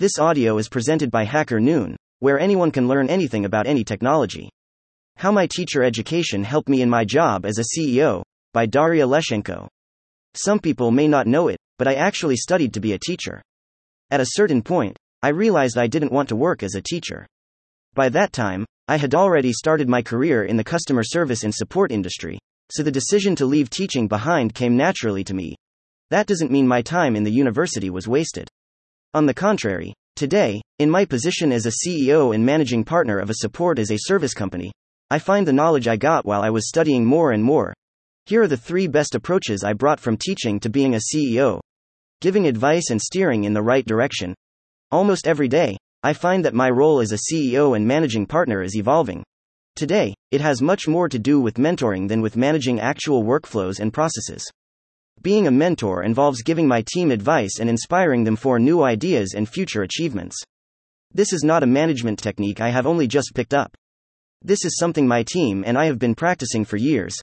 This audio is presented by Hacker Noon, where anyone can learn anything about any technology. How My Teacher Education Helped Me in My Job as a CEO, by Daria Leshchenko. Some people may not know it, but I actually studied to be a teacher. At a certain point, I realized I didn't want to work as a teacher. By that time, I had already started my career in the customer service and support industry, so the decision to leave teaching behind came naturally to me. That doesn't mean my time in the university was wasted. On the contrary, today, in my position as a CEO and managing partner of a support as a service company, I find the knowledge I got while I was studying more and more. Here are the three best approaches I brought from teaching to being a CEO. Giving advice and steering in the right direction. Almost every day, I find that my role as a CEO and managing partner is evolving. Today, it has much more to do with mentoring than with managing actual workflows and processes. Being a mentor involves giving my team advice and inspiring them for new ideas and future achievements. This is not a management technique I have only just picked up. This is something my team and I have been practicing for years.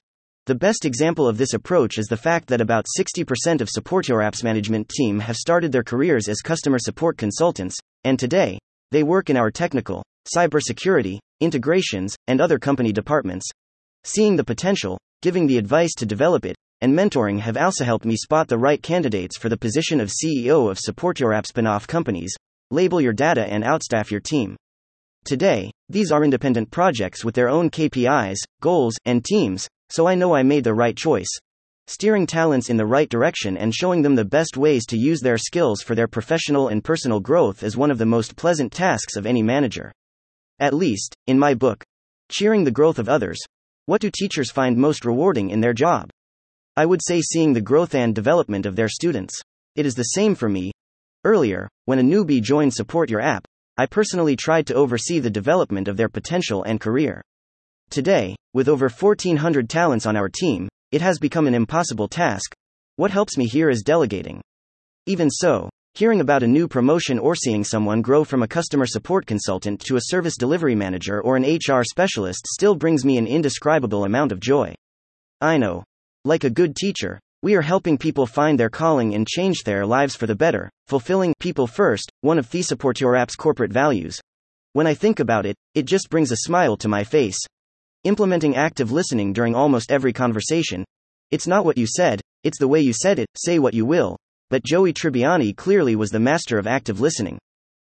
The best example of this approach is the fact that about 60% of Support Your App's management team have started their careers as customer support consultants, and today, they work in our technical, cybersecurity, integrations, and other company departments. Seeing the potential, giving the advice to develop it, and mentoring have also helped me spot the right candidates for the position of CEO of Support Your App spin-off companies, label your data and outstaff your team. Today, these are independent projects with their own KPIs, goals, and teams, so I know I made the right choice. Steering talents in the right direction and showing them the best ways to use their skills for their professional and personal growth is one of the most pleasant tasks of any manager. At least, in my book, Cheering the Growth of Others, what do teachers find most rewarding in their job? I would say seeing the growth and development of their students. It is the same for me. Earlier, when a newbie joined Support Your App, I personally tried to oversee the development of their potential and career. Today, with over 1400 talents on our team, it has become an impossible task. What helps me here is delegating. Even so, hearing about a new promotion or seeing someone grow from a customer support consultant to a service delivery manager or an HR specialist still brings me an indescribable amount of joy. I know, like a good teacher, we are helping people find their calling and change their lives for the better, fulfilling people first, one of Support Your App's corporate values. When I think about it, it just brings a smile to my face. Implementing active listening during almost every conversation. It's not what you said, it's the way you said it, say what you will. But Joey Tribbiani clearly was the master of active listening.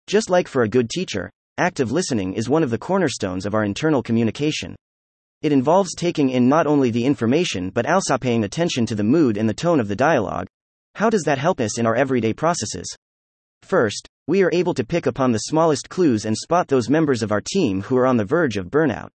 Just like for a good teacher, active listening is one of the cornerstones of our internal communication. It involves taking in not only the information but also paying attention to the mood and the tone of the dialogue. How does that help us in our everyday processes? First, we are able to pick upon the smallest clues and spot those members of our team who are on the verge of burnout.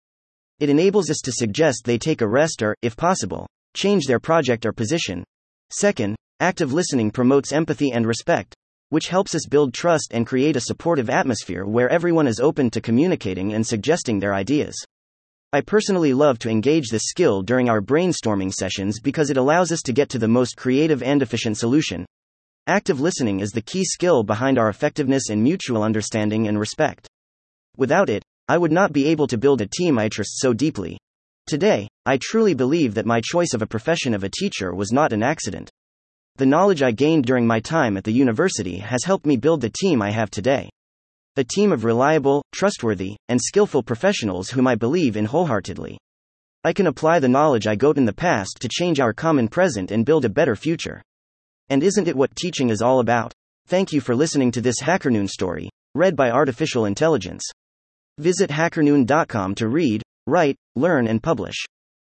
It enables us to suggest they take a rest or, if possible, change their project or position. Second, active listening promotes empathy and respect, which helps us build trust and create a supportive atmosphere where everyone is open to communicating and suggesting their ideas. I personally love to engage this skill during our brainstorming sessions because it allows us to get to the most creative and efficient solution. Active listening is the key skill behind our effectiveness and mutual understanding and respect. Without it, I would not be able to build a team I trust so deeply. Today, I truly believe that my choice of a profession of a teacher was not an accident. The knowledge I gained during my time at the university has helped me build the team I have today a team of reliable, trustworthy, and skillful professionals whom I believe in wholeheartedly. I can apply the knowledge I got in the past to change our common present and build a better future. And isn't it what teaching is all about? Thank you for listening to this HackerNoon story, read by Artificial Intelligence. Visit hackernoon.com to read, write, learn, and publish.